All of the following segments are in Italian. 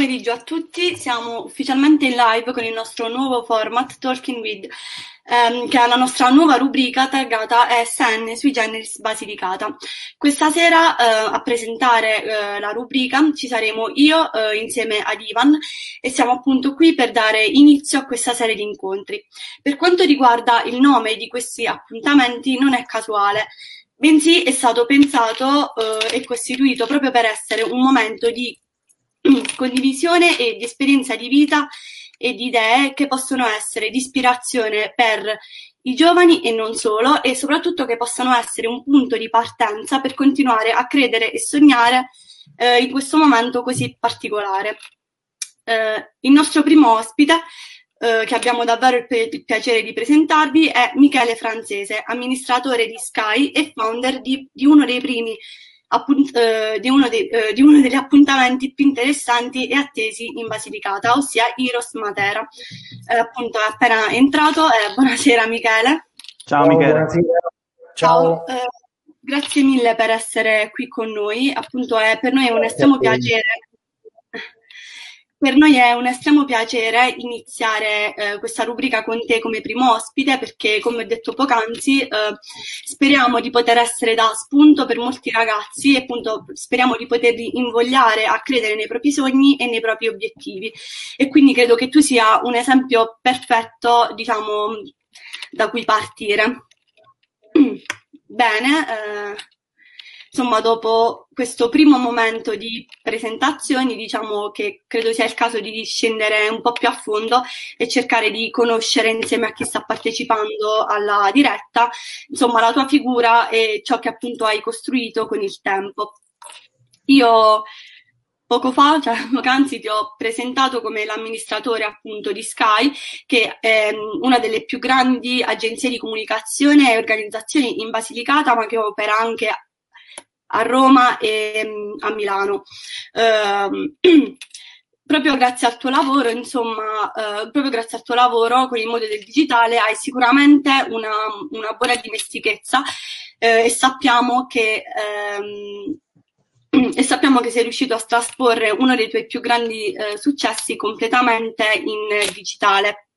Pomeriggio a tutti, siamo ufficialmente in live con il nostro nuovo format Talking With, ehm, che è la nostra nuova rubrica targata SN sui generis Basilicata. Questa sera eh, a presentare eh, la rubrica ci saremo io eh, insieme ad Ivan e siamo appunto qui per dare inizio a questa serie di incontri. Per quanto riguarda il nome di questi appuntamenti non è casuale, bensì è stato pensato eh, e costituito proprio per essere un momento di condivisione e di esperienza di vita e di idee che possono essere di ispirazione per i giovani e non solo, e soprattutto che possano essere un punto di partenza per continuare a credere e sognare eh, in questo momento così particolare. Eh, il nostro primo ospite, eh, che abbiamo davvero il, il, piacere di presentarvi, è Michele Francese, amministratore di Sky e founder di, di uno dei primi appunt- eh, di, uno de- eh, di, uno degli appuntamenti più interessanti e attesi in Basilicata, ossia Iros Matera. Eh, appunto è appena entrato, eh, buonasera Michele. Ciao Michele. Ciao. Ciao. Eh, grazie mille per essere qui con noi, appunto è per noi un estremo piacere per noi è un estremo piacere iniziare eh, questa rubrica con te come primo ospite perché, come ho detto poc'anzi, eh, speriamo di poter essere da spunto per molti ragazzi e appunto speriamo di poterli invogliare a credere nei propri sogni e nei propri obiettivi. E quindi credo che tu sia un esempio perfetto, diciamo, da cui partire. Bene. Eh, insomma, dopo questo primo momento di presentazioni, diciamo che credo sia il caso di scendere un po' più a fondo e cercare di conoscere insieme a chi sta partecipando alla diretta, insomma, la tua figura e ciò che appunto hai costruito con il tempo. Io poco fa, cioè poc'anzi ti ho presentato come l'amministratore appunto di Sky, che è una delle più grandi agenzie di comunicazione e organizzazioni in Basilicata, ma che opera anche a Roma e mm, a Milano. Eh, proprio grazie al tuo lavoro, insomma, eh, proprio grazie al tuo lavoro con il mondo del digitale hai sicuramente una, una buona dimestichezza eh, e sappiamo che ehm, e sappiamo che sei riuscito a trasporre uno dei tuoi più grandi eh, successi completamente in digitale.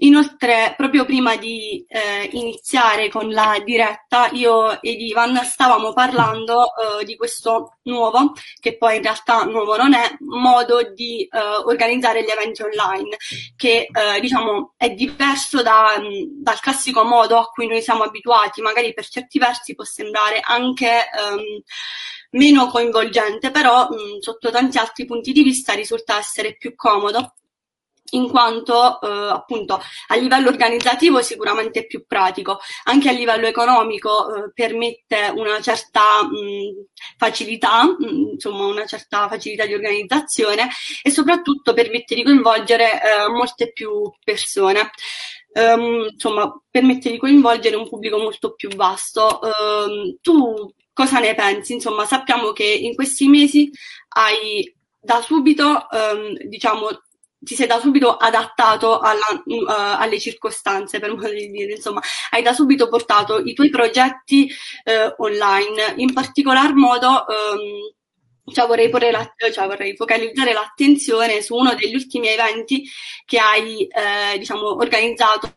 Inoltre, proprio prima di eh, iniziare con la diretta, io ed Ivan stavamo parlando eh, di questo nuovo, che poi in realtà nuovo non è, modo di eh, organizzare gli eventi online, che eh, diciamo è diverso da, dal classico modo a cui noi siamo abituati, magari per certi versi può sembrare anche um, meno coinvolgente, però mh, sotto tanti altri punti di vista risulta essere più comodo in quanto eh, appunto a livello organizzativo sicuramente è più pratico, anche a livello economico eh, permette una certa mh, facilità, mh, insomma una certa facilità di organizzazione e soprattutto permette di coinvolgere eh, molte più persone. Um, insomma, permette di coinvolgere un pubblico molto più vasto. Um, tu cosa ne pensi? Insomma, sappiamo che in questi mesi hai da subito, um, diciamo, ti sei da subito adattato alla, uh, alle circostanze, per modo di dire, insomma, hai da subito portato i tuoi progetti uh, online. In particolar modo, um, cioè vorrei, la, cioè vorrei, focalizzare l'attenzione su uno degli ultimi eventi che hai, eh, diciamo, organizzato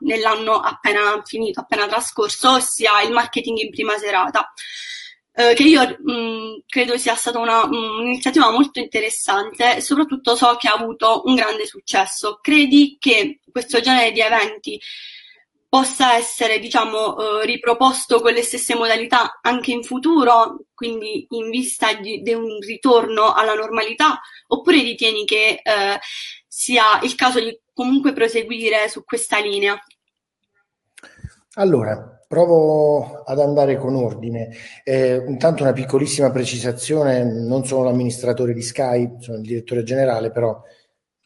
nell'anno appena finito, appena trascorso, ossia il marketing in prima serata eh, che io mh, mm, credo sia stata una, mh, un'iniziativa molto interessante e soprattutto so che ha avuto un grande successo. Credi che questo genere di eventi possa essere, diciamo, eh, riproposto con le stesse modalità anche in futuro, quindi in vista di, di un ritorno alla normalità, oppure ritieni che eh, sia il caso di comunque proseguire su questa linea? Allora, Provo ad andare con ordine. Eh, intanto una piccolissima precisazione, non sono l'amministratore di Sky, sono il direttore generale, però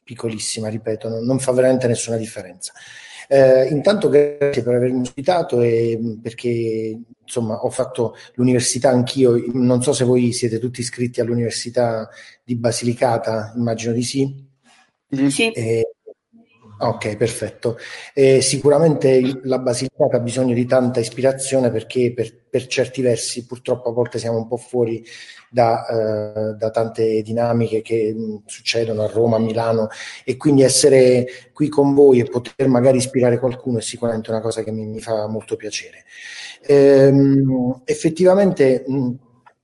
piccolissima, ripeto, non, non fa veramente nessuna differenza. Eh, intanto grazie per avermi ospitato e perché insomma ho fatto l'università anch'io, non so se voi siete tutti iscritti all'università di Basilicata, immagino di sì. Sì. Eh, Ok, perfetto. Eh, sicuramente la Basilicata ha bisogno di tanta ispirazione perché per, per, certi versi purtroppo a volte siamo un po' fuori da, eh, da tante dinamiche che mh, succedono a Roma, a Milano e quindi essere qui con voi e poter magari ispirare qualcuno è sicuramente una cosa che mi, mi fa molto piacere. Ehm, effettivamente mh,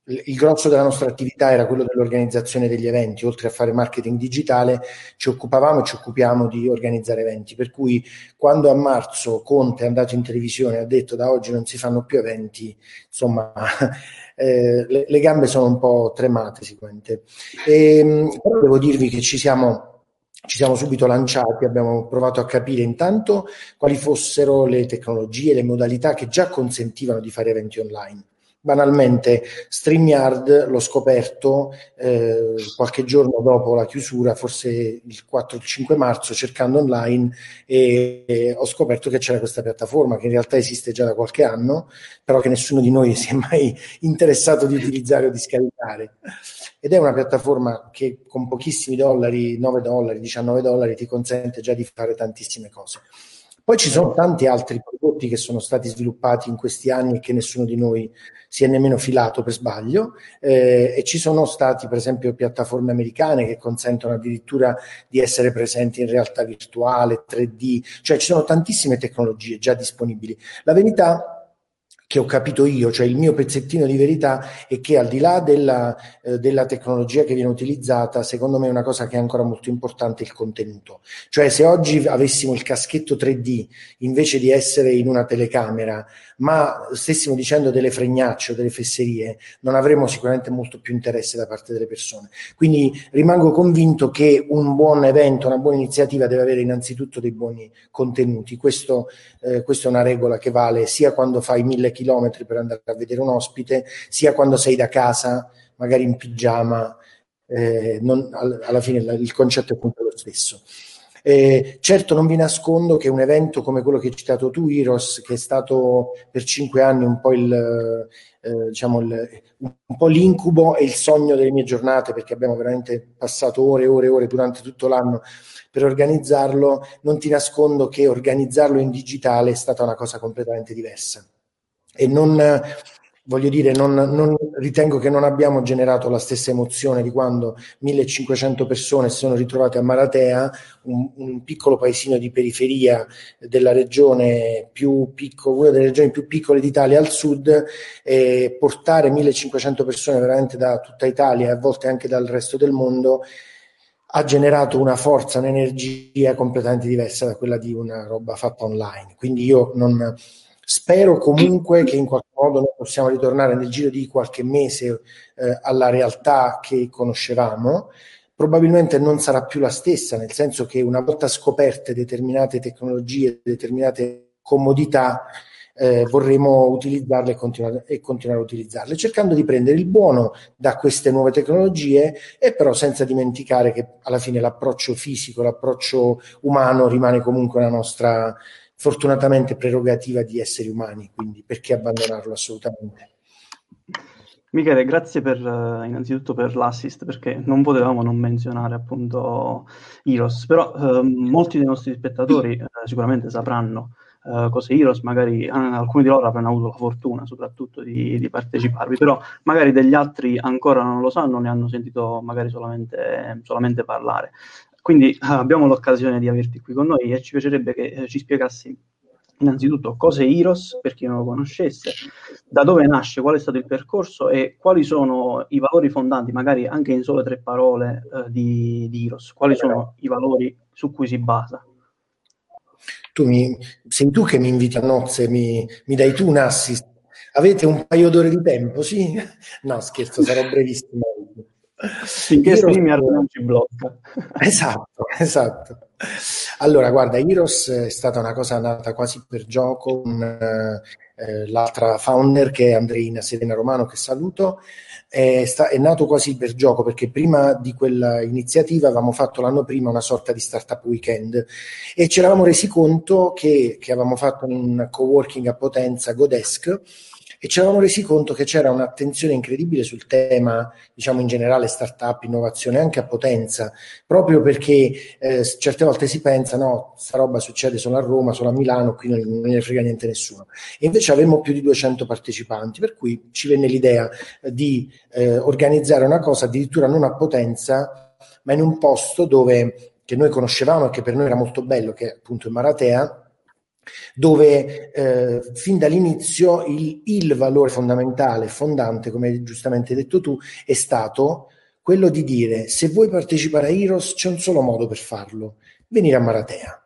il grosso della nostra attività era quello dell'organizzazione degli eventi, oltre a fare marketing digitale ci occupavamo e ci occupiamo di organizzare eventi, per cui quando a marzo Conte è andato in televisione e ha detto da oggi non si fanno più eventi, insomma eh, le, le, gambe sono un po' tremate sicuramente. E, ehm, però devo dirvi che ci siamo ci siamo subito lanciati, abbiamo provato a capire intanto quali fossero le tecnologie, le modalità che già consentivano di fare eventi online banalmente StreamYard l'ho scoperto eh, qualche giorno dopo la chiusura, forse il 4 5 marzo, cercando online e, e, ho scoperto che c'era questa piattaforma che in realtà esiste già da qualche anno, però che nessuno di noi si è mai interessato di utilizzare o di scaricare. Ed è una piattaforma che con pochissimi dollari, 9 dollari, 19 dollari, ti consente già di fare tantissime cose. Poi ci sono tanti altri prodotti che sono stati sviluppati in questi anni e che nessuno di noi si è nemmeno filato per sbaglio. Eh, e ci sono stati per esempio piattaforme americane che consentono addirittura di essere presenti in realtà virtuale, 3D, cioè ci sono tantissime tecnologie già disponibili. La verità che ho capito io, cioè il mio pezzettino di verità è che al di là della, eh, della, tecnologia che viene utilizzata, secondo me una cosa che è ancora molto importante è il contenuto. Cioè se oggi avessimo il caschetto 3D invece di essere in una telecamera, ma stessimo dicendo delle fregnacce o delle fesserie, non avremmo sicuramente molto più interesse da parte delle persone. Quindi rimango convinto che un buon evento, una buona iniziativa deve avere innanzitutto dei buoni contenuti. Questo, eh, questa è una regola che vale sia quando fai mille chilometri per andare a vedere un ospite, sia quando sei da casa, magari in pigiama, eh, non, alla fine il concetto è appunto lo stesso. Eh, certo non vi nascondo che un evento come quello che hai citato tu, Iros, che è stato per cinque anni un po' il, eh, diciamo il, un po' l'incubo e il sogno delle mie giornate, perché abbiamo veramente passato ore e ore e ore durante tutto l'anno per organizzarlo, non ti nascondo che organizzarlo in digitale è stata una cosa completamente diversa e non, voglio dire, non, non, ritengo che non abbiamo generato la stessa emozione di quando 1500 persone si sono ritrovate a Maratea, un, un piccolo paesino di periferia della regione più piccolo, una delle regioni più piccole d'Italia al sud, e portare 1500 persone veramente da tutta Italia e a volte anche dal resto del mondo ha generato una forza, un'energia completamente diversa da quella di una roba fatta online. Quindi io non Spero comunque che in qualche modo noi possiamo ritornare nel giro di qualche mese eh, alla realtà che conoscevamo. Probabilmente non sarà più la stessa, nel senso che una volta scoperte determinate tecnologie, determinate comodità, eh, vorremmo utilizzarle e continuare, e continuare, a utilizzarle, cercando di prendere il buono da queste nuove tecnologie e però senza dimenticare che alla fine l'approccio fisico, l'approccio umano rimane comunque la nostra, fortunatamente prerogativa di esseri umani, quindi perché abbandonarlo assolutamente? Michele, grazie per, uh, innanzitutto per l'assist, perché non potevamo non menzionare appunto Heroes, però uh, molti dei nostri spettatori uh, sicuramente sapranno uh, cos'è Heroes, magari alcuni di loro avranno avuto la fortuna soprattutto di, di, parteciparvi, però magari degli altri ancora non lo sanno, ne hanno sentito magari solamente, solamente parlare. Quindi eh, abbiamo l'occasione di averti qui con noi e ci piacerebbe che eh, ci spiegassi innanzitutto cosa è Iros, per chi non lo conoscesse, da dove nasce, qual è stato il percorso e quali sono i valori fondanti, magari anche in sole tre parole, eh, di, di Iros, quali sono i valori su cui si basa. Tu mi, sei tu che mi inviti a nozze, mi, mi dai tu un assist. Avete un paio d'ore di tempo, sì? No, scherzo, sarò brevissimo. Finché StreamYard non ci blocca. Esatto, esatto. Allora, guarda, Heroes è stata una cosa nata quasi per gioco con eh, l'altra founder che è Andreina Serena Romano, che saluto. È, sta, è, nato quasi per gioco perché prima di quella iniziativa avevamo fatto l'anno prima una sorta di startup weekend e ci eravamo resi conto che, che avevamo fatto un co-working a Potenza, Godesk, e ci eravamo resi conto che c'era un'attenzione incredibile sul tema, diciamo in generale startup, innovazione, anche a potenza, proprio perché eh, certe volte si pensa no, sta roba succede solo a Roma, solo a Milano, qui non, non ne frega niente nessuno. E invece avevamo più di 200 partecipanti, per cui ci venne l'idea eh, di eh, organizzare una cosa addirittura non a potenza, ma in un posto dove che noi conoscevamo e che per noi era molto bello, che è appunto in Maratea, dove eh, fin dall'inizio il, il, valore fondamentale, fondante, come hai giustamente detto tu, è stato quello di dire se vuoi partecipare a Heroes c'è un solo modo per farlo, venire a Maratea.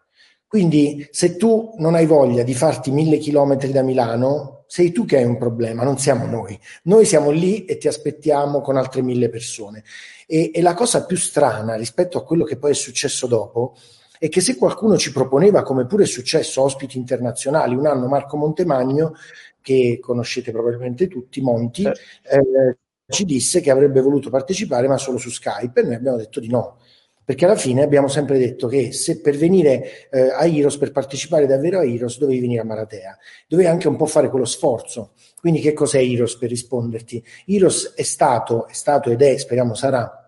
Quindi se tu non hai voglia di farti mille chilometri da Milano, sei tu che hai un problema, non siamo noi. Noi siamo lì e ti aspettiamo con altre mille persone. E, e la cosa più strana rispetto a quello che poi è successo dopo è che se qualcuno ci proponeva, come pure è successo, ospiti internazionali, un anno Marco Montemagno, che conoscete probabilmente tutti, Monti, eh. Eh, ci disse che avrebbe voluto partecipare ma solo su Skype e noi abbiamo detto di no. Perché alla fine abbiamo sempre detto che se per venire eh, a Iros, per partecipare davvero a Iros, dovevi venire a Maratea, dovevi anche un po' fare quello sforzo. Quindi che cos'è Iros per risponderti? Iros è stato, è stato ed è, speriamo sarà,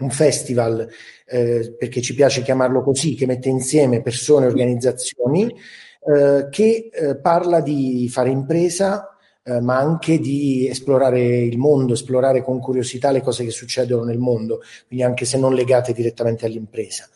un festival, eh, perché ci piace chiamarlo così, che mette insieme persone e organizzazioni, eh, che eh, parla di fare impresa, eh, ma anche di esplorare il mondo, esplorare con curiosità le cose che succedono nel mondo, quindi anche se non legate direttamente all'impresa.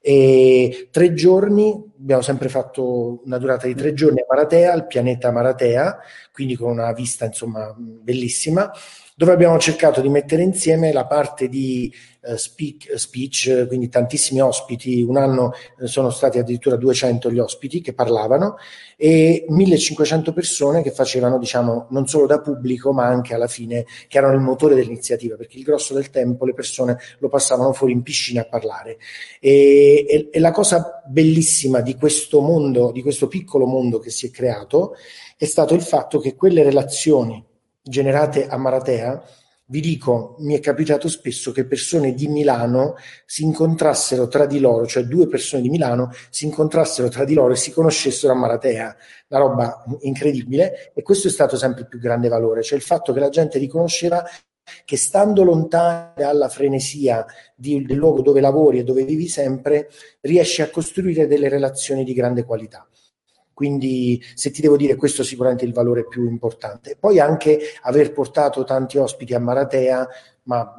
E tre giorni, abbiamo sempre fatto una durata di tre giorni a Maratea, al pianeta Maratea, quindi con una vista insomma bellissima dove abbiamo cercato di mettere insieme la parte di uh, speak, speech, quindi tantissimi ospiti, un anno eh, sono stati addirittura 200 gli ospiti che parlavano e 1500 persone che facevano, diciamo, non solo da pubblico, ma anche alla fine che erano il motore dell'iniziativa, perché il grosso del tempo le persone lo passavano fuori in piscina a parlare. E, e, e la cosa bellissima di questo mondo, di questo piccolo mondo che si è creato, è stato il fatto che quelle relazioni generate a Maratea, vi dico, mi è capitato spesso che persone di Milano si incontrassero tra di loro, cioè due persone di Milano si incontrassero tra di loro e si conoscessero a Maratea, una roba incredibile e questo è stato sempre il più grande valore, cioè il fatto che la gente riconosceva che stando lontani dalla frenesia di, del luogo dove lavori e dove vivi sempre, riesci a costruire delle relazioni di grande qualità. Quindi se ti devo dire questo è sicuramente il valore più importante. Poi anche aver portato tanti ospiti a Maratea, ma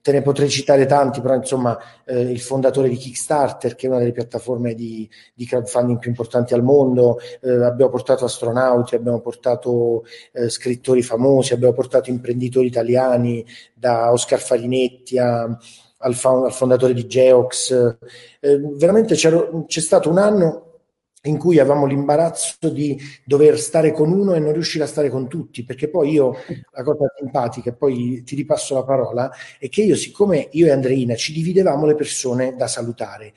te ne potrei citare tanti, però insomma eh, il fondatore di Kickstarter, che è una delle piattaforme di, di crowdfunding più importanti al mondo, eh, abbiamo portato astronauti, abbiamo portato eh, scrittori famosi, abbiamo portato imprenditori italiani, da Oscar Farinetti a, al, fondatore di Geox. Eh, veramente c'è stato un anno in cui avevamo l'imbarazzo di dover stare con uno e non riuscire a stare con tutti, perché poi io, la cosa simpatica, e poi ti ripasso la parola, è che io, siccome io e Andreina ci dividevamo le persone da salutare,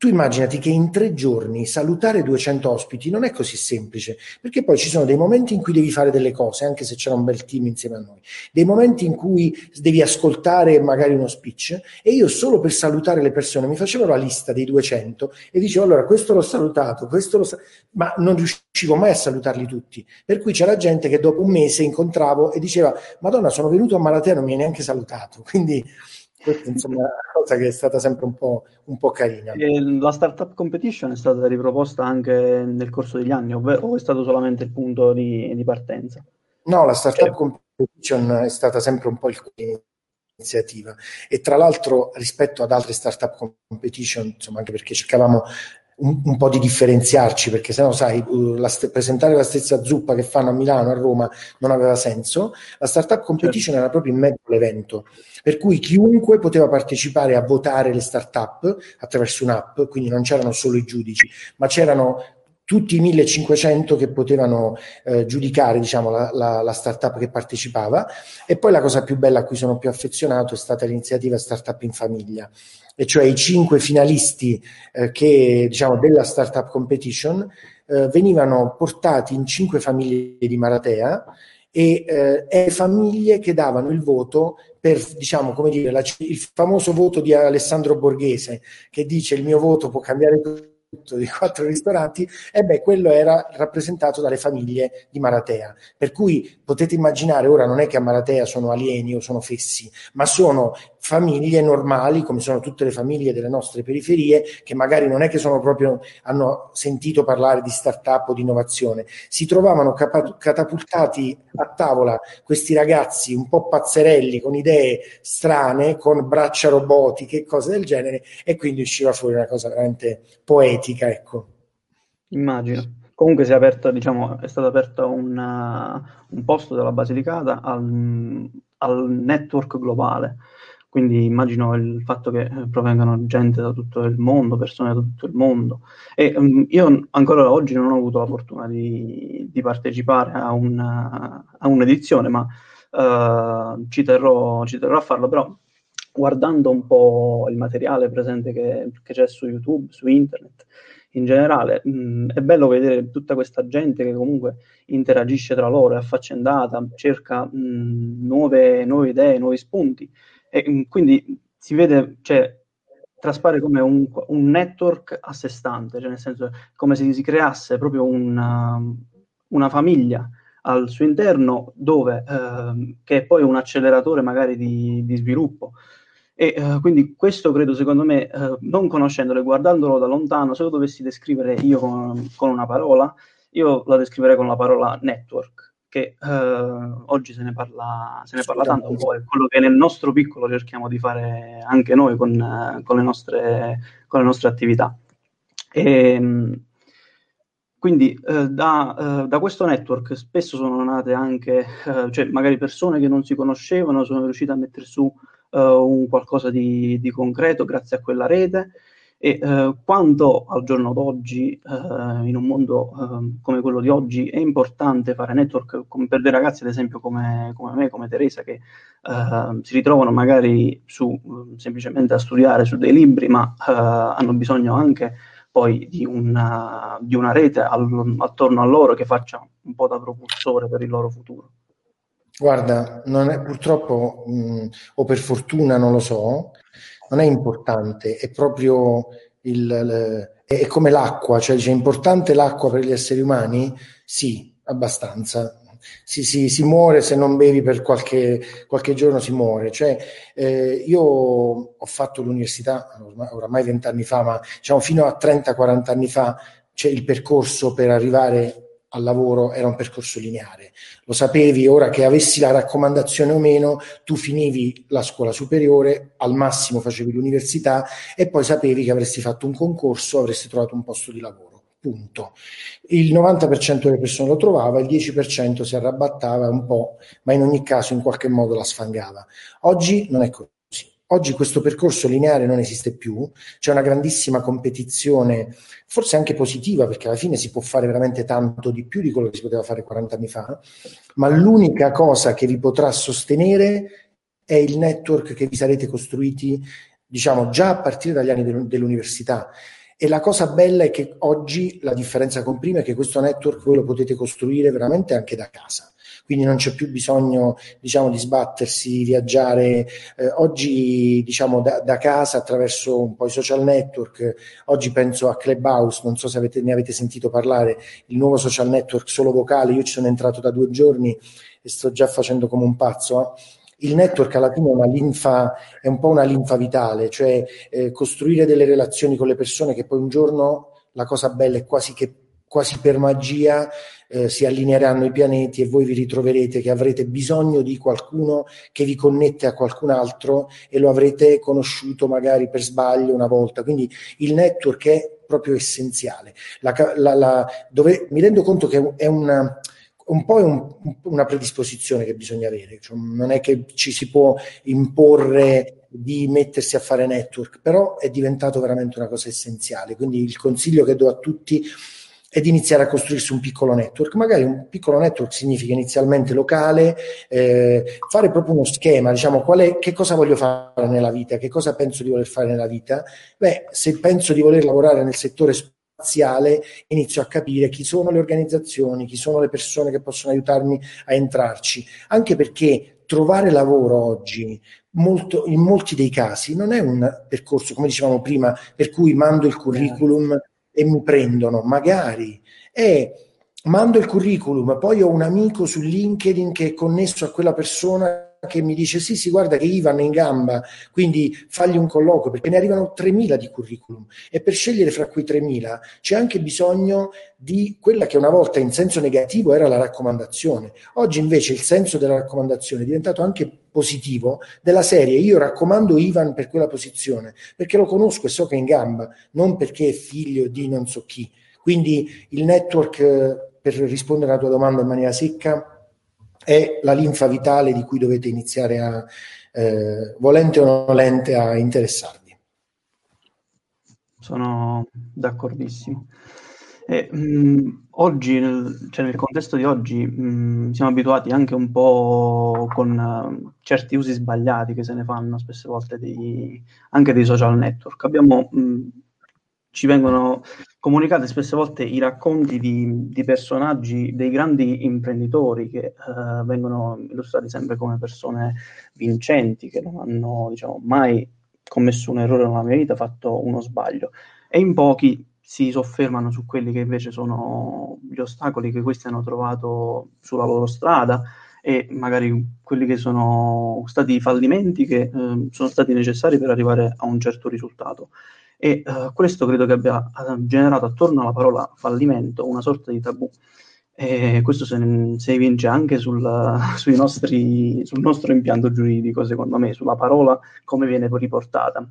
tu immaginati che in tre giorni salutare 200 ospiti non è così semplice, perché poi ci sono dei momenti in cui devi fare delle cose, anche se c'era un bel team insieme a noi, dei momenti in cui devi ascoltare magari uno speech e io solo per salutare le persone mi facevo la lista dei 200 e dicevo allora questo l'ho salutato, questo l'ho salutato, ma non riuscivo mai a salutarli tutti. Per cui c'era gente che dopo un mese incontravo e diceva Madonna sono venuto a Malatea non mi hai neanche salutato, quindi questa insomma, è una cosa che è stata sempre un po', un po carina. E la startup competition è stata riproposta anche nel corso degli anni, o è stato solamente il punto di, di partenza? No, la startup eh. competition è stata sempre un po' l'iniziativa e tra l'altro rispetto ad altre startup competition, insomma, anche perché cercavamo un, un, po' di differenziarci, perché sennò sai, uh, la st- presentare la stessa zuppa che fanno a Milano, a Roma, non aveva senso. La startup competition certo. era proprio in mezzo all'evento, per cui chiunque poteva partecipare a votare le startup attraverso un'app, quindi non c'erano solo i giudici, ma c'erano tutti i 1500 che potevano eh, giudicare diciamo, la, la, la, startup che partecipava. E poi la cosa più bella a cui sono più affezionato è stata l'iniziativa Startup in Famiglia, e cioè i cinque finalisti eh, che, diciamo, della Startup Competition eh, venivano portati in cinque famiglie di Maratea e, eh, famiglie che davano il voto per, diciamo, come dire, la, il famoso voto di Alessandro Borghese che dice il mio voto può cambiare di quattro ristoranti, e beh, quello era rappresentato dalle famiglie di Maratea. Per cui potete immaginare, ora non è che a Maratea sono alieni o sono fessi, ma sono famiglie normali, come sono tutte le famiglie delle nostre periferie, che magari non è che sono proprio, hanno sentito parlare di start-up o di innovazione, si trovavano capa- catapultati a tavola questi ragazzi un po' pazzerelli, con idee strane, con braccia robotiche cose del genere, e quindi usciva fuori una cosa veramente poetica, ecco. Immagino. Comunque si è aperta, diciamo, è stato aperto un, un posto della Basilicata al, al network globale quindi immagino il fatto che eh, provengano gente da tutto il mondo, persone da tutto il mondo. E um, io ancora oggi non ho avuto la fortuna di, di partecipare a, una, a, un'edizione, ma uh, ci, terrò, ci, terrò, a farlo, però guardando un po' il materiale presente che, che c'è su YouTube, su internet, in generale, mh, è bello vedere tutta questa gente che comunque interagisce tra loro, è affaccendata, cerca mh, nuove, nuove idee, nuovi spunti. E mm, quindi si vede, cioè, traspare come un, un, network a sé stante, cioè nel senso come se si creasse proprio una, una famiglia al suo interno dove, eh, che è poi un acceleratore magari di, di sviluppo. E eh, quindi questo credo, secondo me, eh, non conoscendolo e guardandolo da lontano, se lo dovessi descrivere io con, con una parola, io la descriverei con la parola network che eh, oggi se ne parla, se ne parla tanto, un po' è quello che nel nostro piccolo cerchiamo di fare anche noi con, eh, con, le, nostre, con le, nostre, attività. E, ehm, quindi eh, da, da, questo network spesso sono nate anche, cioè magari persone che non si conoscevano sono riuscite a mettere su un qualcosa di, di concreto grazie a quella rete e eh, quanto al giorno d'oggi, eh, in un mondo eh, come quello di oggi, è importante fare network come per dei ragazzi, ad esempio, come, come me, come Teresa, che eh, si ritrovano magari su, semplicemente a studiare su dei libri, ma eh, hanno bisogno anche poi di una, di una rete al, attorno a loro che faccia un po' da propulsore per il loro futuro. Guarda, è, purtroppo, mh, o per fortuna non lo so, non è importante, è proprio il, il, è come l'acqua, cioè è importante l'acqua per gli esseri umani? Sì, abbastanza. Si, si, si muore se non bevi per qualche, qualche giorno, si muore. Cioè, eh, io ho fatto l'università oramai vent'anni fa, ma diciamo fino a 30-40 anni fa c'è il percorso per arrivare al lavoro era un percorso lineare. Lo sapevi, ora che avessi la raccomandazione o meno, tu finivi la scuola superiore, al massimo facevi l'università e poi sapevi che avresti fatto un concorso, avresti trovato un posto di lavoro. Punto. Il 90% delle persone lo trovava, il 10% si arrabattava un po', ma in ogni caso in qualche modo la sfangava. Oggi non è così. Oggi questo percorso lineare non esiste più, c'è una grandissima competizione, forse anche positiva, perché alla fine si può fare veramente tanto di più di quello che si poteva fare 40 anni fa, ma l'unica cosa che vi potrà sostenere è il network che vi sarete costruiti, diciamo, già a partire dagli anni dell'università. E la cosa bella è che oggi la differenza con prima è che questo network voi lo potete costruire veramente anche da casa quindi non c'è più bisogno diciamo, di sbattersi, viaggiare. Eh, oggi diciamo, da, da, casa attraverso un po' i social network, oggi penso a Clubhouse, non so se avete, ne avete sentito parlare, il nuovo social network solo vocale, io ci sono entrato da due giorni e sto già facendo come un pazzo. Eh il network alla fine è linfa, è un po' una linfa vitale, cioè eh, costruire delle relazioni con le persone che poi un giorno la cosa bella è quasi che quasi per magia eh, si allineeranno i pianeti e voi vi ritroverete che avrete bisogno di qualcuno che vi connette a qualcun altro e lo avrete conosciuto magari per sbaglio una volta. Quindi il network è proprio essenziale. La, la, la, dove, mi rendo conto che è una, un po' è un, una predisposizione che bisogna avere, cioè, non è che ci si può imporre di mettersi a fare network, però è diventato veramente una cosa essenziale. Quindi il consiglio che do a tutti ed iniziare a costruirsi un piccolo network. Magari un piccolo network significa inizialmente locale, eh, fare proprio uno schema, diciamo, qual è, che cosa voglio fare nella vita, che cosa penso di voler fare nella vita. Beh, se penso di voler lavorare nel settore spaziale, inizio a capire chi sono le organizzazioni, chi sono le persone che possono aiutarmi a entrarci, anche perché trovare lavoro oggi molto, in molti dei casi non è un percorso, come dicevamo prima, per cui mando il curriculum e mi prendono, magari, è mando il curriculum, poi ho un amico su LinkedIn che è connesso a quella persona che mi dice sì, sì, guarda che Ivan è in gamba, quindi fagli un colloquio, perché ne arrivano 3.000 di curriculum e per scegliere fra quei 3.000 c'è anche bisogno di quella che una volta in senso negativo era la raccomandazione. Oggi invece il senso della raccomandazione è diventato anche positivo della serie io raccomando Ivan per quella posizione, perché lo conosco e so che è in gamba, non perché è figlio di non so chi. Quindi il network, eh, per rispondere alla tua domanda in maniera secca, è la linfa vitale di cui dovete iniziare a, eh, volente o nolente, a interessarvi. Sono d'accordissimo. E, mh, oggi, nel, cioè nel, contesto di oggi, mh, siamo abituati anche un po' con uh, certi usi sbagliati che se ne fanno spesse volte dei, anche dei social network. Abbiamo mh, ci vengono comunicate spesse volte i racconti di, di personaggi, dei grandi imprenditori che uh, vengono illustrati sempre come persone vincenti, che non hanno diciamo, mai commesso un errore nella mia vita, fatto uno sbaglio. E in pochi si soffermano su quelli che invece sono gli ostacoli che questi hanno trovato sulla loro strada e magari quelli che sono stati i fallimenti che eh, sono stati necessari per arrivare a un certo risultato e uh, questo credo che abbia generato attorno alla parola fallimento una sorta di tabù. E questo se ne, si evince anche sul, nostri, sul nostro impianto giuridico, secondo me, sulla parola come viene riportata.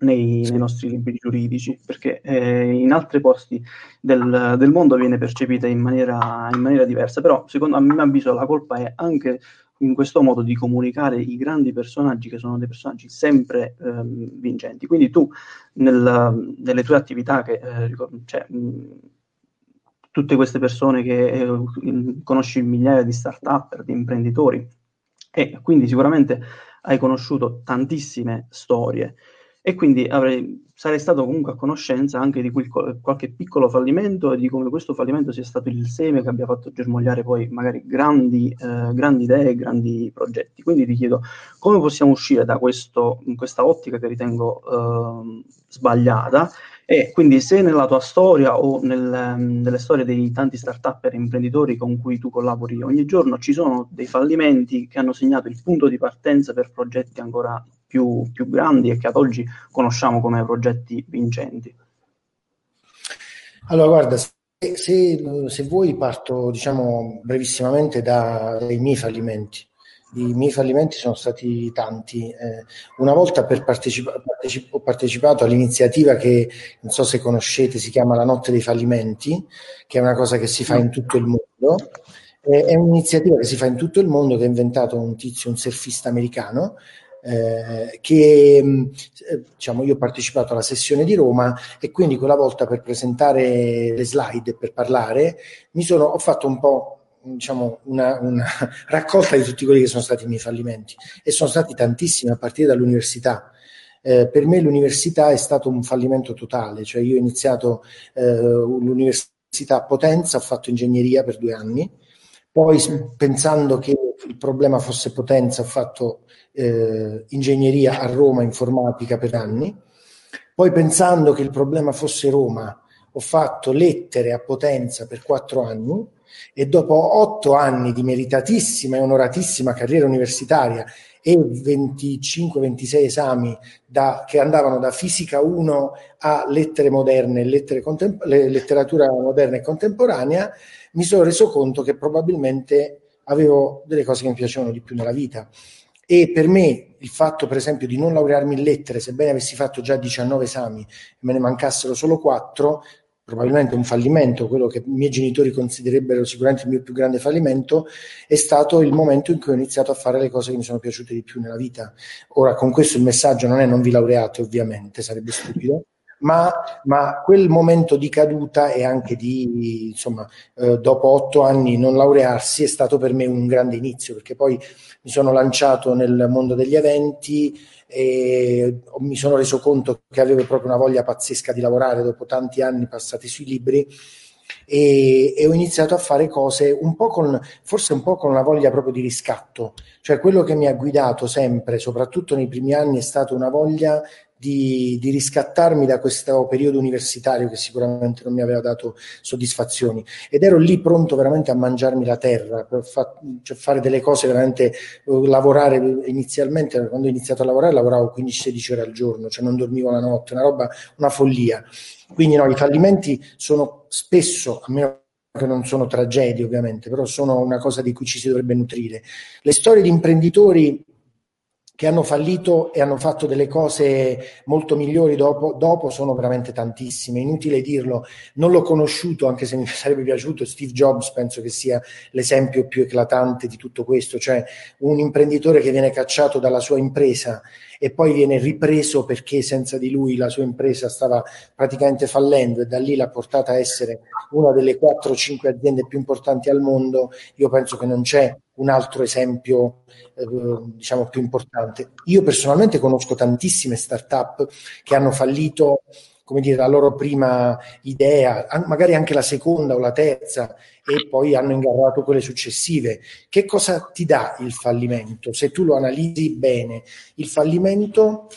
Nei, nei, nostri libri giuridici, perché eh, in altri posti del, del, mondo viene percepita in maniera, in maniera diversa, però secondo a mio avviso la colpa è anche in questo modo di comunicare i grandi personaggi che sono dei personaggi sempre ehm, vincenti. Quindi tu nel, nelle tue attività, che, eh, cioè, mh, tutte queste persone che eh, conosci migliaia di start-up, di imprenditori, e quindi sicuramente hai conosciuto tantissime storie e quindi avrei, sarei stato comunque a conoscenza anche di quel, qualche piccolo fallimento e di come questo fallimento sia stato il seme che abbia fatto germogliare poi magari grandi, eh, grandi idee, grandi progetti. Quindi ti chiedo come possiamo uscire da questo, questa ottica che ritengo eh, sbagliata e quindi se nella tua storia o nel, nelle storie dei tanti start-up e imprenditori con cui tu collabori ogni giorno ci sono dei fallimenti che hanno segnato il punto di partenza per progetti ancora più, più grandi e che ad oggi conosciamo come progetti vincenti? Allora, guarda, se, se, se vuoi parto diciamo brevissimamente da, dai miei fallimenti. I miei fallimenti sono stati tanti. Eh, una volta partecipa- partecip- ho partecipato all'iniziativa che non so se conoscete, si chiama La Notte dei Fallimenti, che è una cosa che si fa in tutto il mondo. Eh, è un'iniziativa che si fa in tutto il mondo che ha inventato un tizio, un surfista americano, eh, che mm, eh, diciamo, io ho partecipato alla sessione di Roma e quindi quella volta per presentare le slide per parlare mi sono, ho fatto un po' diciamo, una, una, raccolta di tutti quelli che sono stati i miei fallimenti e sono stati tantissimi a partire dall'università. Eh, per me l'università è stato un fallimento totale, cioè io ho iniziato eh, l'università a Potenza, ho fatto ingegneria per due anni, poi pensando che il problema fosse Potenza ho fatto eh, ingegneria a Roma, informatica per anni. Poi pensando che il problema fosse Roma, ho fatto lettere a Potenza per quattro anni e dopo otto anni di meritatissima e onoratissima carriera universitaria e 25-26 esami da, che andavano da fisica 1 a lettere moderne, lettere contem- letteratura moderna e contemporanea, mi sono reso conto che probabilmente avevo delle cose che mi piacevano di più nella vita e per me il fatto, per esempio, di non laurearmi in lettere, sebbene avessi fatto già 19 esami e me ne mancassero solo 4, probabilmente un fallimento, quello che i miei genitori considererebbero sicuramente il mio più grande fallimento, è stato il momento in cui ho iniziato a fare le cose che mi sono piaciute di più nella vita. Ora, con questo il messaggio non è non vi laureate, ovviamente, sarebbe stupido, ma, ma, quel momento di caduta e anche di, insomma, eh, dopo otto anni non laurearsi è stato per me un grande inizio, perché poi mi sono lanciato nel mondo degli eventi e mi sono reso conto che avevo proprio una voglia pazzesca di lavorare dopo tanti anni passati sui libri e, e, ho iniziato a fare cose un po' con, forse un po' con una voglia proprio di riscatto, cioè quello che mi ha guidato sempre, soprattutto nei primi anni, è stata una voglia di, di, riscattarmi da questo periodo universitario che sicuramente non mi aveva dato soddisfazioni ed ero lì pronto veramente a mangiarmi la terra, per fa, cioè fare delle cose veramente, uh, lavorare inizialmente, quando ho iniziato a lavorare lavoravo 15-16 ore al giorno, cioè non dormivo la notte, una roba, una follia. Quindi no, i fallimenti sono spesso, a meno che non sono tragedie ovviamente, però sono una cosa di cui ci si dovrebbe nutrire. Le storie di imprenditori che hanno fallito e hanno fatto delle cose molto migliori dopo, dopo, sono veramente tantissime, inutile dirlo, non l'ho conosciuto anche se mi sarebbe piaciuto, Steve Jobs penso che sia l'esempio più eclatante di tutto questo, cioè un imprenditore che viene cacciato dalla sua impresa e poi viene ripreso perché senza di lui la sua impresa stava praticamente fallendo e da lì l'ha portata a essere una delle 4-5 aziende più importanti al mondo, io penso che non c'è un altro esempio eh, diciamo più importante. Io personalmente conosco tantissime start-up che hanno fallito come dire, la loro prima idea, magari anche la seconda o la terza, e poi hanno ingarrato quelle successive. Che cosa ti dà il fallimento? Se tu lo analizzi bene, il fallimento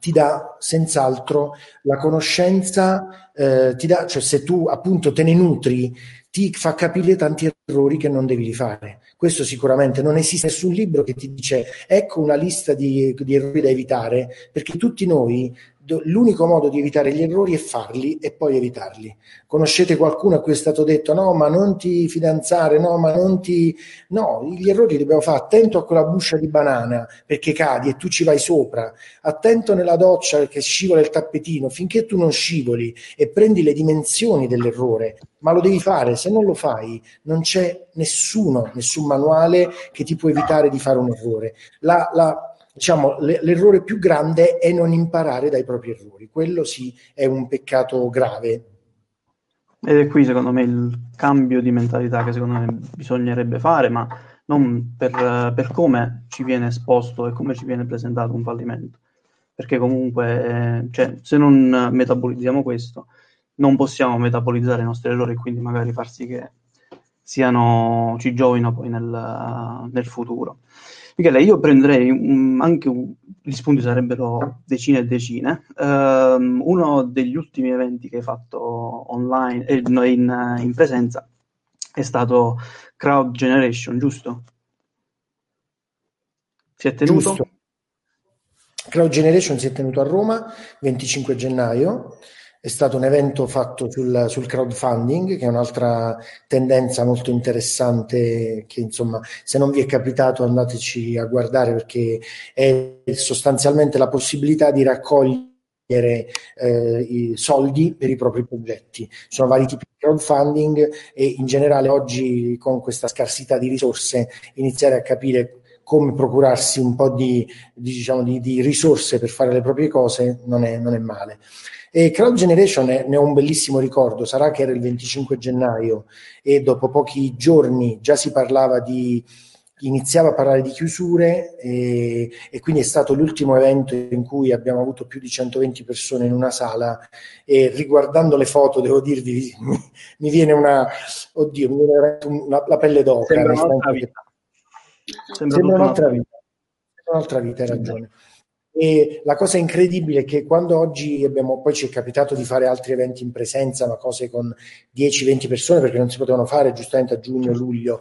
ti dà senz'altro la conoscenza, eh, ti dà, cioè se tu appunto te ne nutri, ti fa capire tanti errori che non devi rifare. Questo sicuramente non esiste nessun libro che ti dice ecco una lista di, di errori da evitare, perché tutti noi l'unico modo di evitare gli errori è farli e poi evitarli. Conoscete qualcuno a cui è stato detto no, ma non ti fidanzare, no, ma non ti... No, gli errori dobbiamo fare. Attento a quella buscia di banana perché cadi e tu ci vai sopra. Attento nella doccia perché scivola il tappetino. Finché tu non scivoli e prendi le dimensioni dell'errore, ma lo devi fare. Se non lo fai, non c'è nessuno, nessun manuale che ti può evitare di fare un errore. La, la, diciamo, l'errore più grande è non imparare dai propri errori. Quello sì è un peccato grave. Ed è qui secondo me il cambio di mentalità che secondo me bisognerebbe fare, ma non per, per come ci viene esposto e come ci viene presentato un fallimento. Perché comunque, eh, cioè, se non metabolizziamo questo, non possiamo metabolizzare i nostri errori e quindi magari far sì che siano, ci giovino poi nel, nel futuro. Michele, io prenderei un, anche un, gli spunti sarebbero decine e decine. Um, uno degli ultimi eventi che hai fatto online eh, in, in, presenza è stato Crowd Generation, giusto? Si è tenuto? Giusto. Crowd Generation si è tenuto a Roma 25 gennaio è stato un evento fatto sul, sul, crowdfunding, che è un'altra tendenza molto interessante che insomma se non vi è capitato andateci a guardare perché è sostanzialmente la possibilità di raccogliere eh, i soldi per i propri progetti. Sono vari tipi di crowdfunding e in generale oggi con questa scarsità di risorse iniziare a capire come procurarsi un po' di, di, diciamo, di, di risorse per fare le proprie cose non è, non è male. E Crowd Generation ne ho un bellissimo ricordo, sarà che era il 25 gennaio e dopo pochi giorni già si parlava di iniziava a parlare di chiusure e, e, quindi è stato l'ultimo evento in cui abbiamo avuto più di 120 persone in una sala e riguardando le foto devo dirvi mi, mi viene una oddio mi viene una, la pelle d'oca sembra un'altra vita. Sembra, sembra un'altra vita. Un'altra vita hai ragione e la cosa incredibile è che quando oggi abbiamo, poi ci è capitato di fare altri eventi in presenza, ma cose con 10-20 persone perché non si potevano fare giustamente a giugno, luglio,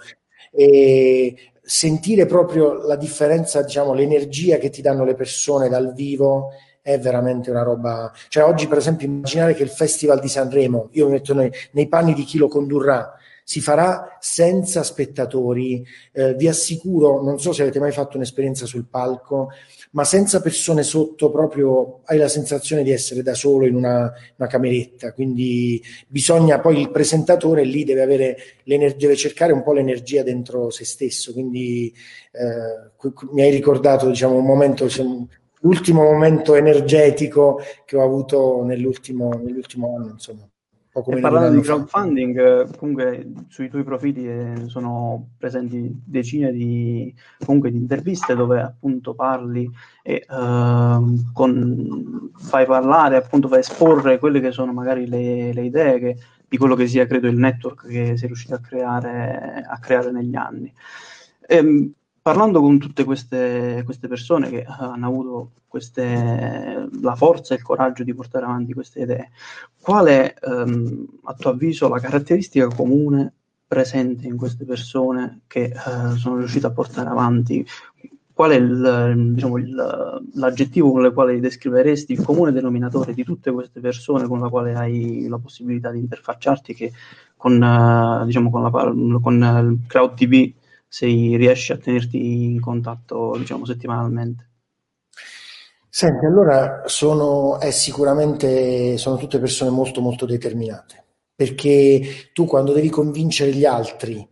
e sentire proprio la differenza, diciamo, l'energia che ti danno le persone dal vivo è veramente una roba. Cioè, oggi, per esempio, immaginare che il Festival di Sanremo, io mi metto nei, nei panni di chi lo condurrà, si farà senza spettatori. Eh, vi assicuro, non so se avete mai fatto un'esperienza sul palco, ma senza persone sotto, proprio hai la sensazione di essere da solo in una, una cameretta. Quindi bisogna poi il presentatore lì deve avere l'energia, deve cercare un po' l'energia dentro se stesso. Quindi eh, mi hai ricordato, diciamo, un momento. L'ultimo momento energetico che ho avuto nell'ultimo, nell'ultimo anno, insomma. E parlando di crowdfunding, comunque sui tuoi profili eh, sono presenti decine di, comunque, di interviste dove appunto parli e uh, con, fai parlare, appunto fai esporre quelle che sono magari le, le idee che, di quello che sia, credo, il network che sei riuscito a creare, a creare negli anni. E, ehm, parlando con tutte queste, queste persone che hanno avuto queste, la forza e il coraggio di portare avanti queste idee, qual è ehm, a tuo avviso la caratteristica comune presente in queste persone che eh, sono riuscite a portare avanti? Qual è il, diciamo, il, l'aggettivo con il quale descriveresti il comune denominatore di tutte queste persone con la quale hai la possibilità di interfacciarti che con, uh, diciamo, con, la, con il Crowd Sei, riesci a tenerti in contatto diciamo, settimanalmente? Senti, allora sono, sicuramente, sono tutte persone molto molto determinate, perché tu quando devi convincere gli altri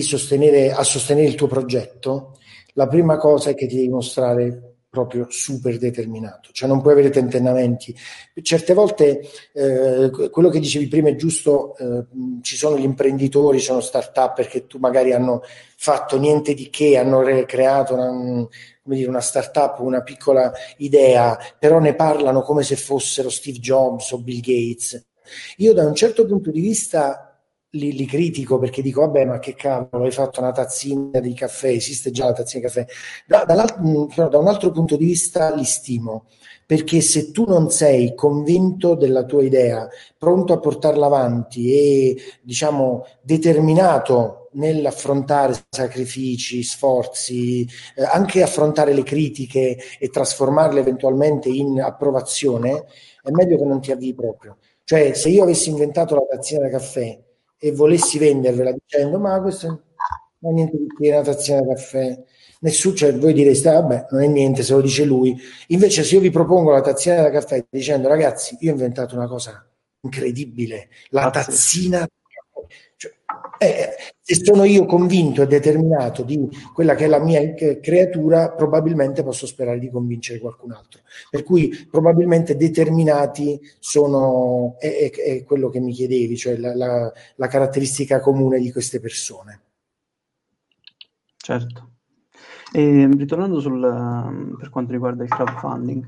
sostenere, a sostenere il tuo progetto, la prima cosa è che ti devi mostrare proprio super determinato, cioè non puoi avere tentennamenti. Certe volte eh, quello che dicevi prima è giusto, eh, ci sono gli imprenditori, sono start-up perché tu magari hanno fatto niente di che, hanno creato una, come dire, una start-up, una piccola idea, però ne parlano come se fossero Steve Jobs o Bill Gates. Io da un certo punto di vista li, li, critico perché dico vabbè ma che cavolo hai fatto una tazzina di caffè esiste già la tazzina di caffè da, mm, da, un altro punto di vista li stimo perché se tu non sei convinto della tua idea pronto a portarla avanti e diciamo determinato nell'affrontare sacrifici, sforzi, eh, anche affrontare le critiche e trasformarle eventualmente in approvazione, è meglio che non ti avvii proprio. Cioè, se io avessi inventato la tazzina da caffè e volessi vendervela dicendo ma questo non è niente di una tazzina da caffè. Nessuno, cioè voi direste ah, vabbè non è niente se lo dice lui. Invece se io vi propongo la tazzina da caffè dicendo ragazzi io ho inventato una cosa incredibile la tazzina eh, se sono io convinto e determinato di quella che è la mia creatura, probabilmente posso sperare di convincere qualcun altro. Per cui probabilmente determinati sono, è, è quello che mi chiedevi, cioè la, la, la caratteristica comune di queste persone. Certo. E, ritornando sul, per quanto riguarda il crowdfunding,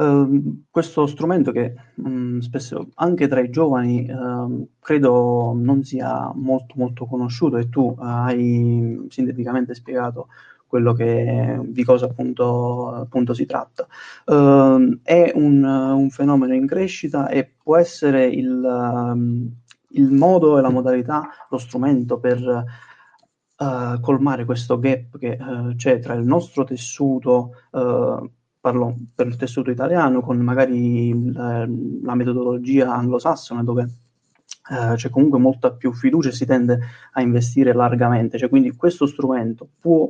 Ehm, questo strumento che mh, mm, spesso anche tra i giovani uh, credo non sia molto molto conosciuto e tu uh, hai sinteticamente spiegato quello che, di cosa appunto, appunto si tratta. Uh, è un, un, fenomeno in crescita e può essere il, um, il, modo e la modalità, lo strumento per colmare questo gap che c'è tra il nostro tessuto parlo per il tessuto italiano, con magari la, la metodologia anglosassone dove c'è comunque molta più fiducia e si tende a investire largamente. Cioè, quindi questo strumento può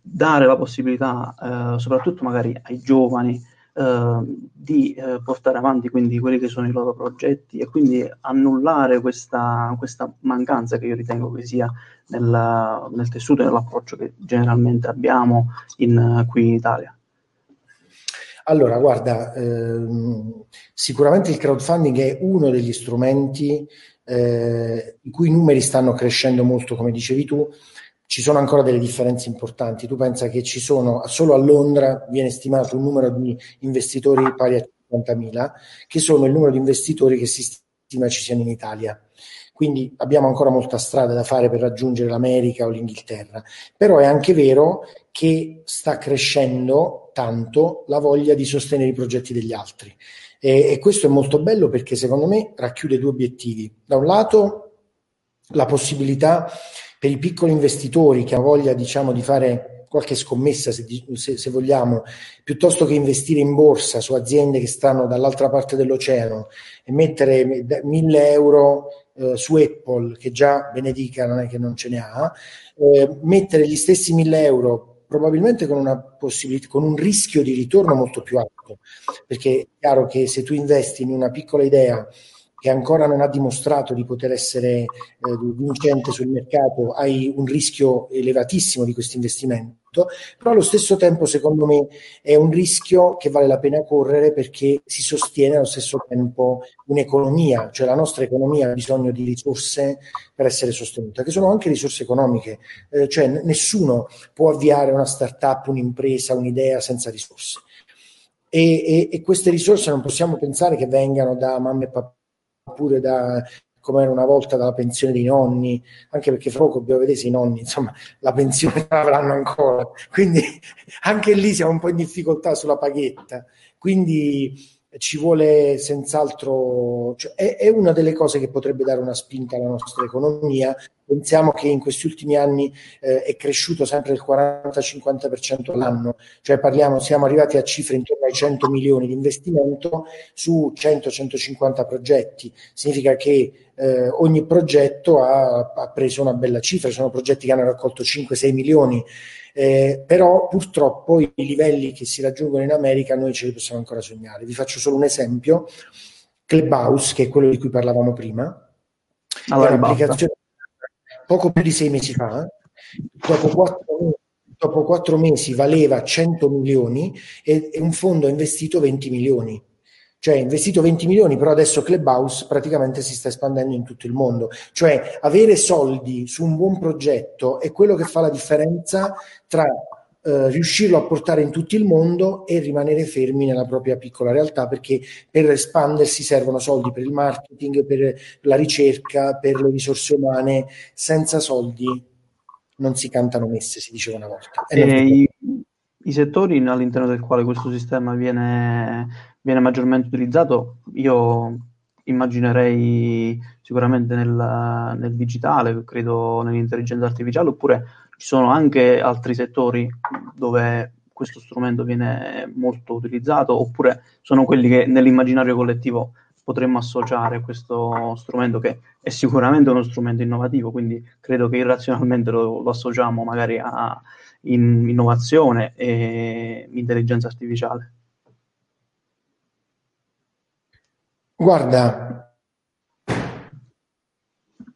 dare la possibilità, soprattutto magari ai giovani, di eh, portare avanti quindi quelli che sono i loro progetti e quindi annullare questa, questa mancanza che io ritengo che sia nel, nel tessuto e nell'approccio che generalmente abbiamo in, qui in Italia. Allora, guarda, ehm, sicuramente il crowdfunding è uno degli strumenti eh, i cui numeri stanno crescendo molto, come dicevi tu. Ci sono ancora delle differenze importanti. Tu pensa che ci sono, solo a Londra viene stimato un numero di investitori pari a 50.000, che sono il numero di investitori che si stima ci siano in Italia. Quindi abbiamo ancora molta strada da fare per raggiungere l'America o l'Inghilterra. Però è anche vero che sta crescendo tanto la voglia di sostenere i progetti degli altri. E, e questo è molto bello perché secondo me racchiude due obiettivi. Da un lato la possibilità per i piccoli investitori che hanno voglia diciamo, di fare qualche scommessa, se, se, se, vogliamo, piuttosto che investire in borsa su aziende che stanno dall'altra parte dell'oceano e mettere mille euro eh, su Apple, che già benedica non è che non ce ne ha, eh, mettere gli stessi 1000 euro probabilmente con, una possibilità, con un rischio di ritorno molto più alto, perché è chiaro che se tu investi in una piccola idea che ancora non ha dimostrato di poter essere eh, vincente sul mercato, hai un rischio elevatissimo di questo investimento, però allo stesso tempo secondo me è un rischio che vale la pena correre perché si sostiene allo stesso tempo un'economia, cioè la nostra economia ha bisogno di risorse per essere sostenuta, che sono anche risorse economiche, eh, cioè nessuno può avviare una startup, un'impresa, un'idea senza risorse. E, e, e queste risorse non possiamo pensare che vengano da mamma e papà oppure da come era una volta dalla pensione dei nonni, anche perché fra poco dobbiamo vedere se i nonni, insomma, la pensione l'avranno ancora, quindi anche lì siamo un po' in difficoltà sulla paghetta, quindi ci vuole senz'altro, cioè è, è, una delle cose che potrebbe dare una spinta alla nostra economia. Pensiamo che in questi ultimi anni eh, è cresciuto sempre del 40-50% all'anno, cioè parliamo, siamo arrivati a cifre intorno ai 100 milioni di investimento su 100-150 progetti. Significa che eh, ogni progetto ha, ha preso una bella cifra, sono progetti che hanno raccolto 5-6 milioni eh, però purtroppo i livelli che si raggiungono in America noi ce li possiamo ancora sognare. Vi faccio solo un esempio, Clubhouse, che è quello di cui parlavamo prima, allora, è un'applicazione poco più di sei mesi fa, dopo quattro, dopo quattro mesi valeva 100 milioni e, un fondo ha investito 20 milioni cioè investito 20 milioni, però adesso Clubhouse praticamente si sta espandendo in tutto il mondo. Cioè avere soldi su un buon progetto è quello che fa la differenza tra eh, riuscirlo a portare in tutto il mondo e rimanere fermi nella propria piccola realtà, perché per espandersi servono soldi per il marketing, per la ricerca, per le risorse umane. Senza soldi non si cantano messe, si diceva una volta. I, i settori all'interno del quale questo sistema viene viene maggiormente utilizzato, io immaginerei sicuramente nel, nel digitale, credo nell'intelligenza artificiale, oppure ci sono anche altri settori dove questo strumento viene molto utilizzato, oppure sono quelli che nell'immaginario collettivo potremmo associare a questo strumento che è sicuramente uno strumento innovativo, quindi credo che irrazionalmente lo, lo associamo magari a in, innovazione e intelligenza artificiale. Guarda,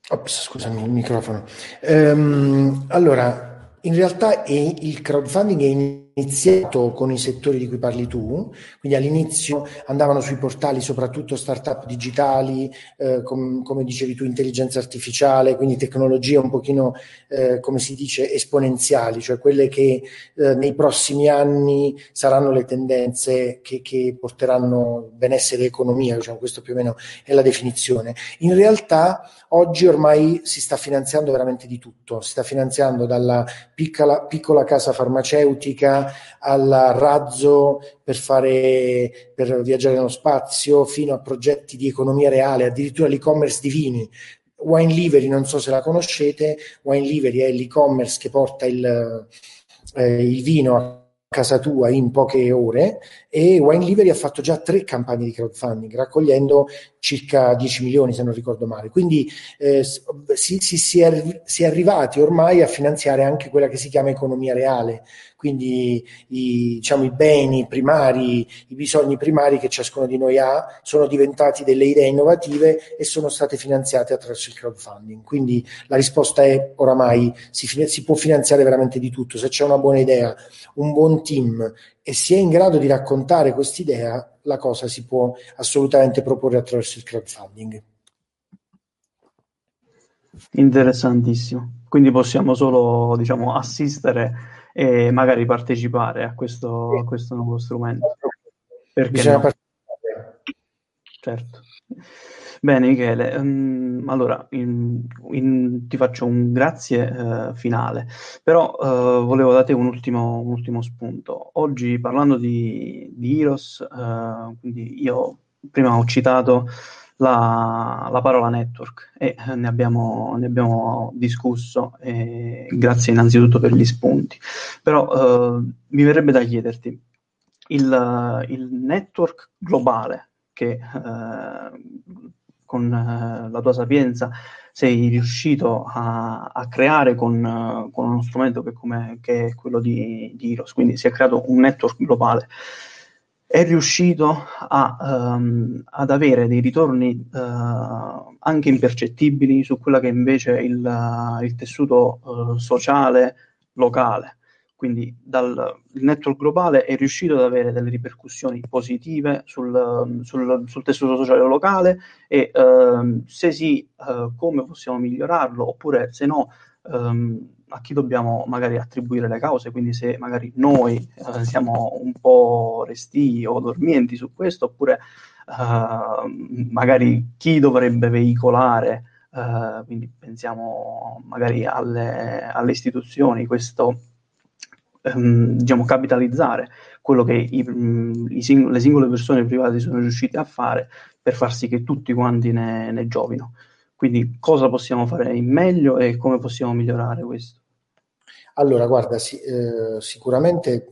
Ops, scusami il microfono. Um, allora, in realtà è, il crowdfunding è iniziato con i settori di cui parli tu, quindi all'inizio andavano sui portali soprattutto start-up digitali, eh, com- come dicevi tu, intelligenza artificiale, quindi tecnologie un pochino, eh, come si dice, esponenziali, cioè quelle che eh, nei prossimi anni saranno le tendenze che, che porteranno benessere e economia, diciamo, questo più o meno è la definizione. In realtà oggi ormai si sta finanziando veramente di tutto, si sta finanziando dalla piccola, piccola casa farmaceutica, al razzo per, fare, per viaggiare nello spazio, fino a progetti di economia reale, addirittura l'e-commerce di vini. Wine Livery, non so se la conoscete, Wine Livery è l'e-commerce che porta il, eh, il vino a casa tua in poche ore e Wine Livery ha fatto già tre campagne di crowdfunding raccogliendo circa 10 milioni se non ricordo male quindi eh, si, si, si, è, si, è, arrivati ormai a finanziare anche quella che si chiama economia reale quindi i, diciamo, i beni primari, i bisogni primari che ciascuno di noi ha sono diventati delle idee innovative e sono state finanziate attraverso il crowdfunding. Quindi la risposta è oramai si, si può finanziare veramente di tutto. Se c'è una buona idea, un buon team e si è in grado di raccontare quest'idea, la cosa si può assolutamente proporre attraverso il crowdfunding. Interessantissimo. Quindi possiamo solo diciamo, assistere e magari partecipare a questo, a questo nuovo strumento. Perché no? Certo. Bene Michele, um, allora in, in, ti faccio un grazie uh, finale, però uh, volevo da te un ultimo, un ultimo, spunto. Oggi parlando di, di Heroes, uh, quindi io prima ho citato la, la parola network e eh, ne abbiamo, ne abbiamo discusso, e grazie innanzitutto per gli spunti. Però eh, mi verrebbe da chiederti, il, il network globale che eh, con eh, la tua sapienza sei riuscito a, a creare con, con, uno strumento che, che è quello di, di Heroes, quindi si è creato un network globale è riuscito a, um, ad avere dei ritorni uh, anche impercettibili su quello che invece è il, uh, il tessuto uh, sociale locale. Quindi dal, il network globale è riuscito ad avere delle ripercussioni positive sul, sul, sul tessuto sociale locale e ehm, se sì, come possiamo migliorarlo oppure se no um, a chi dobbiamo magari attribuire le cause, quindi se magari noi eh, siamo un po' resti o dormienti su questo, oppure uh, magari chi dovrebbe veicolare, uh, quindi pensiamo magari alle, alle istituzioni, questo um, diciamo capitalizzare quello che i, i sing- le singole persone private sono riuscite a fare per far sì che tutti quanti ne, ne giovino. Quindi cosa possiamo fare in meglio e come possiamo migliorare questo? Allora, guarda, sì, eh, sicuramente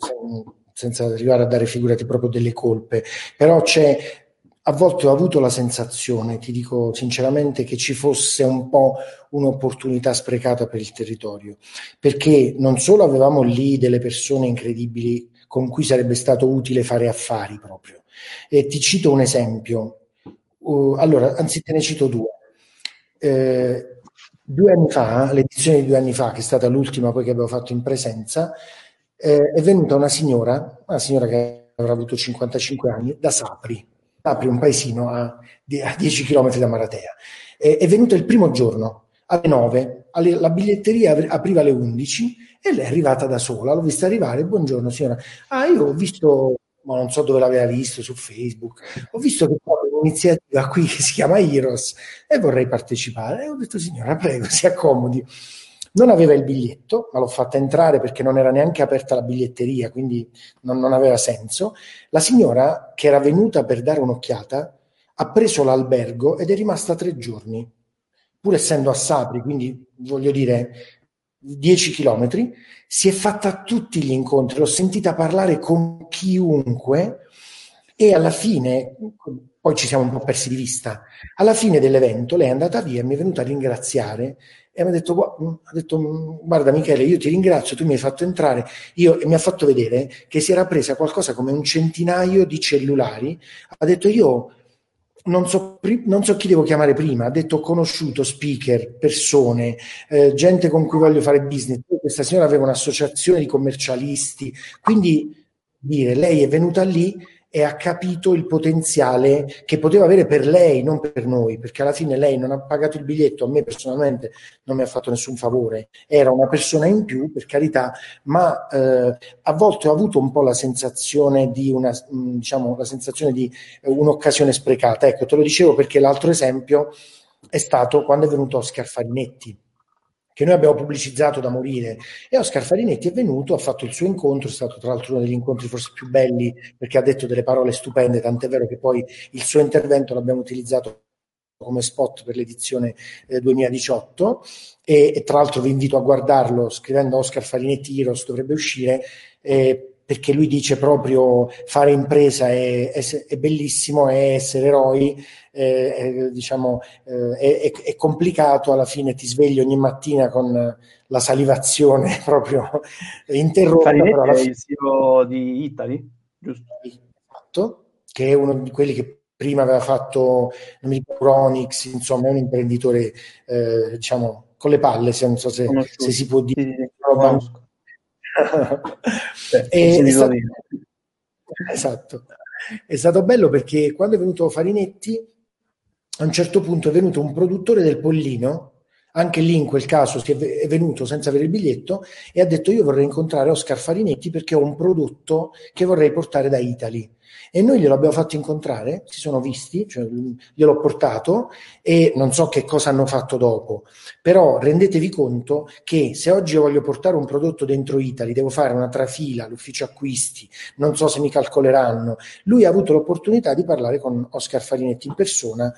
senza arrivare a dare figurati proprio delle colpe, però c'è a volte ho avuto la sensazione, ti dico sinceramente, che ci fosse un po' un'opportunità sprecata per il territorio, perché non solo avevamo lì delle persone incredibili con cui sarebbe stato utile fare affari proprio. E ti cito un esempio. Uh, allora, anzi te ne cito due. Eh, due anni fa, l'edizione di due anni fa, che è stata l'ultima poi che abbiamo fatto in presenza, eh, è venuta una signora, una signora che avrà avuto 55 anni, da Sapri. Sapri, un paesino a, a 10 km da Maratea. Eh, è venuta il primo giorno, alle 9, alle, la biglietteria apriva alle 11 e lei è arrivata da sola. L'ho vista arrivare, buongiorno signora. Ah, io ho visto ma non so dove l'aveva visto su Facebook. Ho visto che un'iniziativa qui che si chiama Heroes e vorrei partecipare. E ho detto, signora, prego, si accomodi. Non aveva il biglietto, ma l'ho fatta entrare perché non era neanche aperta la biglietteria, quindi non, non aveva senso. La signora, che era venuta per dare un'occhiata, ha preso l'albergo ed è rimasta tre giorni, pur essendo a Sapri, quindi voglio dire 10 chilometri, si è fatta tutti gli incontri, l'ho sentita parlare con chiunque e alla fine, poi ci siamo un po' persi di vista, alla fine dell'evento lei è andata via e mi è venuta a ringraziare e mi ha detto, ha detto guarda Michele io ti ringrazio tu mi hai fatto entrare io, e mi ha fatto vedere che si era presa qualcosa come un centinaio di cellulari ha detto io non so, non so, chi devo chiamare prima, ha detto conosciuto, speaker, persone, eh, gente con cui voglio fare business. Questa signora aveva un'associazione di commercialisti, quindi dire lei è venuta lì e ha capito il potenziale che poteva avere per lei, non per noi, perché alla fine lei non ha pagato il biglietto, a me personalmente non mi ha fatto nessun favore, era una persona in più, per carità, ma eh, a volte ho avuto un po' la sensazione di una, mm, diciamo, la sensazione di eh, un'occasione sprecata. Ecco, te lo dicevo perché l'altro esempio è stato quando è venuto Oscar Farinetti che noi abbiamo pubblicizzato da morire. E Oscar Farinetti è venuto, ha fatto il suo incontro, è stato tra l'altro uno degli incontri forse più belli perché ha detto delle parole stupende, tant'è vero che poi il suo intervento l'abbiamo utilizzato come spot per l'edizione eh, 2018 e, e, tra l'altro vi invito a guardarlo scrivendo Oscar Farinetti Heroes dovrebbe uscire eh, perché lui dice proprio fare impresa è, è, è bellissimo, è essere eroi, è, diciamo, è, complicato, alla fine ti svegli ogni mattina con la salivazione proprio interrotta. Farinetti è il CEO di Italy, giusto? Esatto, che è uno di quelli che prima aveva fatto non mi ricordo, Ronix, insomma è un imprenditore eh, diciamo con le palle, se non so se, se si può dire. Sì, sì, e, è stato, esatto. È stato bello perché quando è venuto Farinetti a un certo punto è venuto un produttore del Pollino, anche lì in quel caso si è venuto senza avere il biglietto e ha detto io vorrei incontrare Oscar Farinetti perché ho un prodotto che vorrei portare da Italy. E noi glielo abbiamo fatto incontrare, si sono visti, cioè gliel'ho portato e non so che cosa hanno fatto dopo, però rendetevi conto che se oggi io voglio portare un prodotto dentro Italy, devo fare una trafila all'ufficio acquisti, non so se mi calcoleranno. Lui ha avuto l'opportunità di parlare con Oscar Farinetti in persona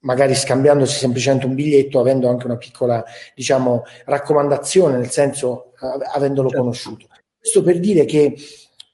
magari scambiandosi semplicemente un biglietto, avendo anche una piccola, diciamo, raccomandazione, nel senso, avendolo certo. conosciuto. Questo per dire che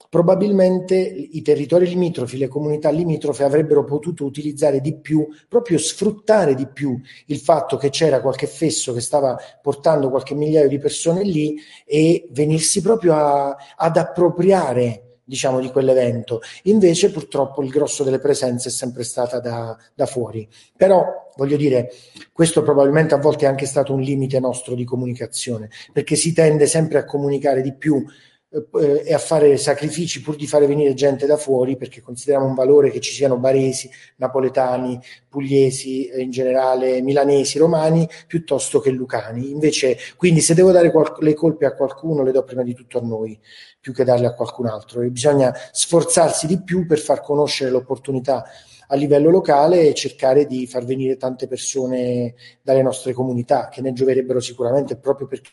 probabilmente i territori limitrofi, le comunità limitrofe avrebbero potuto utilizzare di più, proprio sfruttare di più il fatto che c'era qualche fesso che stava portando qualche migliaio di persone lì e venirsi proprio a, ad appropriare diciamo, di quell'evento. Invece, purtroppo, il grosso delle presenze è sempre stata da, da, fuori. Però, voglio dire, questo probabilmente a volte è anche stato un limite nostro di comunicazione, perché si tende sempre a comunicare di più eh, e a fare sacrifici pur di fare venire gente da fuori perché consideriamo un valore che ci siano baresi, napoletani, pugliesi, eh, in generale milanesi, romani, piuttosto che lucani. Invece, quindi se devo dare qual- le colpe a qualcuno, le do prima di tutto a noi, più che darle a qualcun altro. E bisogna sforzarsi di più per far conoscere l'opportunità a livello locale e cercare di far venire tante persone dalle nostre comunità che ne gioverebbero sicuramente proprio perché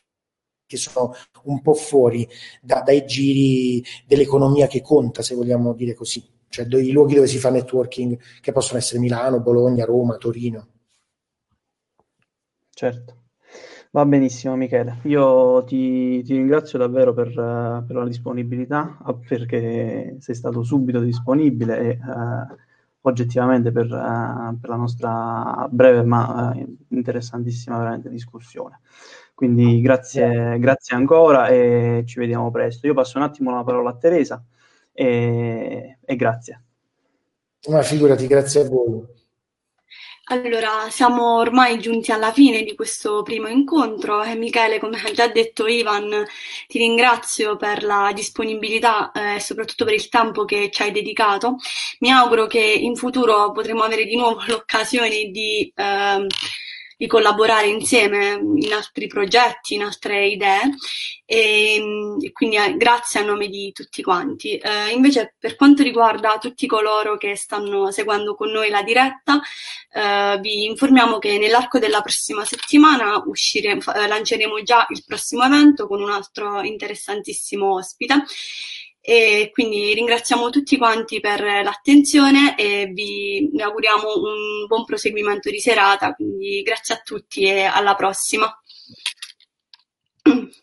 sono un po' fuori da, dai giri dell'economia che conta, se vogliamo dire così, cioè i luoghi dove si fa networking che possono essere Milano, Bologna, Roma, Torino. Certo. Va benissimo Michele, io ti, ti ringrazio davvero per, per, la disponibilità, perché sei stato subito disponibile e uh, oggettivamente per, uh, per, la nostra breve ma uh, interessantissima veramente discussione. Quindi grazie, grazie ancora e ci vediamo presto. Io passo un attimo la parola a Teresa e, e grazie. Ma figurati, grazie a voi. Allora, siamo ormai giunti alla fine di questo primo incontro e Michele, come ha già detto Ivan, ti ringrazio per la disponibilità e eh, soprattutto per il tempo che ci hai dedicato. Mi auguro che in futuro potremo avere di nuovo l'occasione di eh, di collaborare insieme in altri progetti, in altre idee e, e quindi eh, grazie a nome di tutti quanti. Eh, invece per quanto riguarda tutti coloro che stanno seguendo con noi la diretta, eh, vi informiamo che nell'arco della prossima settimana uscire, eh, lanceremo già il prossimo evento con un altro interessantissimo ospite e quindi ringraziamo tutti quanti per l'attenzione e vi auguriamo un buon proseguimento di serata. Quindi grazie a tutti e alla prossima.